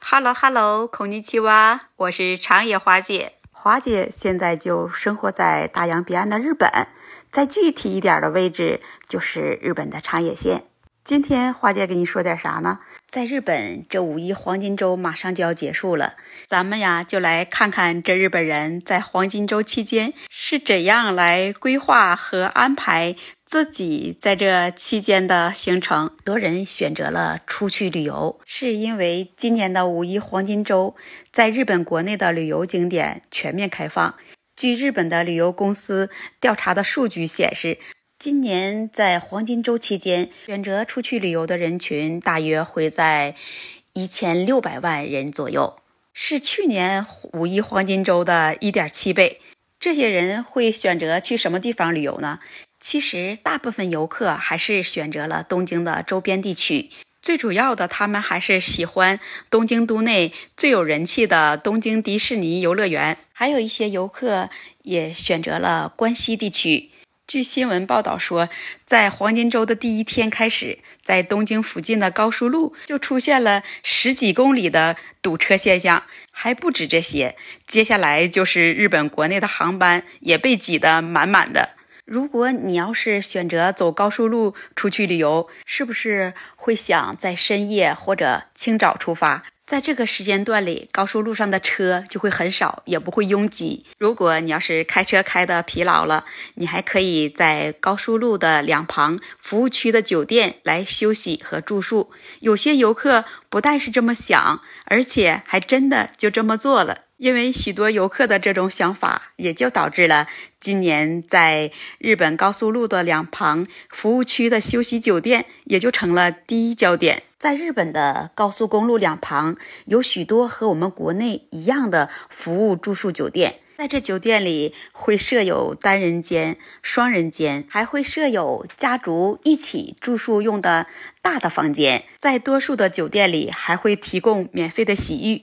Hello Hello，孔尼奇哇，我是长野华姐。华姐现在就生活在大洋彼岸的日本，在具体一点的位置就是日本的长野县。今天华姐给你说点啥呢？在日本，这五一黄金周马上就要结束了，咱们呀就来看看这日本人在黄金周期间是怎样来规划和安排自己在这期间的行程。很多人选择了出去旅游，是因为今年的五一黄金周，在日本国内的旅游景点全面开放。据日本的旅游公司调查的数据显示，今年在黄金周期间，选择出去旅游的人群大约会在一千六百万人左右，是去年五一黄金周的一点七倍。这些人会选择去什么地方旅游呢？其实，大部分游客还是选择了东京的周边地区。最主要的，他们还是喜欢东京都内最有人气的东京迪士尼游乐园。还有一些游客也选择了关西地区。据新闻报道说，在黄金周的第一天开始，在东京附近的高速路就出现了十几公里的堵车现象。还不止这些，接下来就是日本国内的航班也被挤得满满的。如果你要是选择走高速路出去旅游，是不是会想在深夜或者清早出发？在这个时间段里，高速路上的车就会很少，也不会拥挤。如果你要是开车开的疲劳了，你还可以在高速路的两旁服务区的酒店来休息和住宿。有些游客不但是这么想，而且还真的就这么做了。因为许多游客的这种想法，也就导致了今年在日本高速路的两旁服务区的休息酒店也就成了第一焦点。在日本的高速公路两旁有许多和我们国内一样的服务住宿酒店，在这酒店里会设有单人间、双人间，还会设有家族一起住宿用的大的房间。在多数的酒店里还会提供免费的洗浴。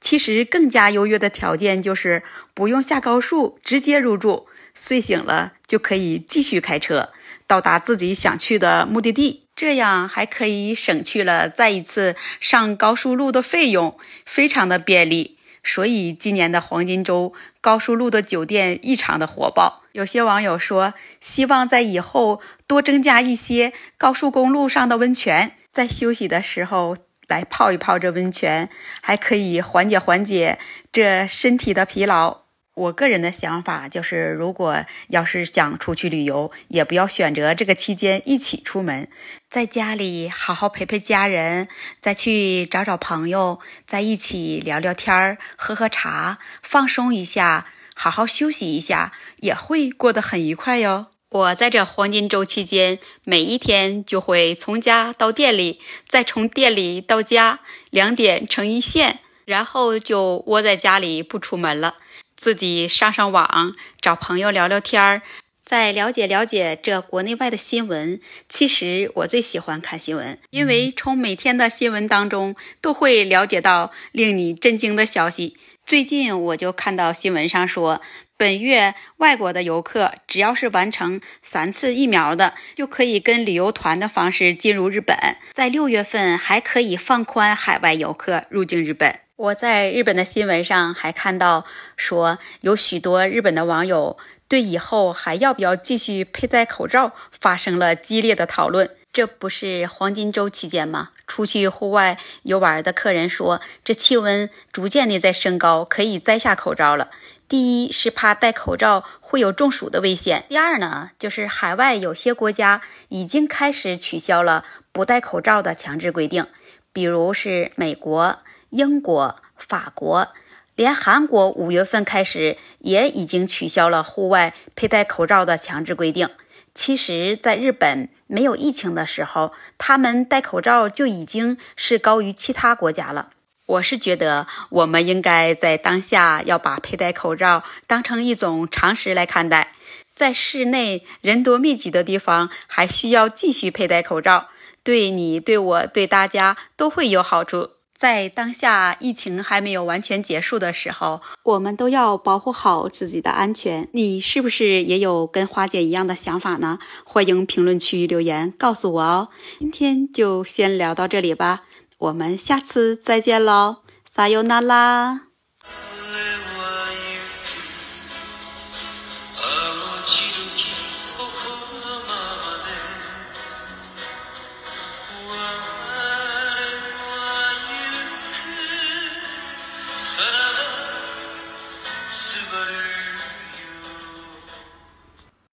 其实更加优越的条件就是不用下高速，直接入住，睡醒了就可以继续开车到达自己想去的目的地，这样还可以省去了再一次上高速路的费用，非常的便利。所以今年的黄金周，高速路的酒店异常的火爆。有些网友说，希望在以后多增加一些高速公路上的温泉，在休息的时候。来泡一泡这温泉，还可以缓解缓解这身体的疲劳。我个人的想法就是，如果要是想出去旅游，也不要选择这个期间一起出门，在家里好好陪陪家人，再去找找朋友，在一起聊聊天儿、喝喝茶，放松一下，好好休息一下，也会过得很愉快哟。我在这黄金周期间，每一天就会从家到店里，再从店里到家，两点成一线，然后就窝在家里不出门了，自己上上网，找朋友聊聊天儿，再了解了解这国内外的新闻。其实我最喜欢看新闻，因为从每天的新闻当中都会了解到令你震惊的消息。最近我就看到新闻上说。本月外国的游客只要是完成三次疫苗的，就可以跟旅游团的方式进入日本。在六月份还可以放宽海外游客入境日本。我在日本的新闻上还看到说，有许多日本的网友对以后还要不要继续佩戴口罩发生了激烈的讨论。这不是黄金周期间吗？出去户外游玩的客人说，这气温逐渐的在升高，可以摘下口罩了。第一是怕戴口罩会有中暑的危险，第二呢，就是海外有些国家已经开始取消了不戴口罩的强制规定，比如是美国、英国、法国，连韩国五月份开始也已经取消了户外佩戴口罩的强制规定。其实，在日本没有疫情的时候，他们戴口罩就已经是高于其他国家了。我是觉得，我们应该在当下要把佩戴口罩当成一种常识来看待。在室内人多密集的地方，还需要继续佩戴口罩，对你、对我、对大家都会有好处。在当下疫情还没有完全结束的时候，我们都要保护好自己的安全。你是不是也有跟花姐一样的想法呢？欢迎评论区留言告诉我哦。今天就先聊到这里吧，我们下次再见喽，撒由那拉。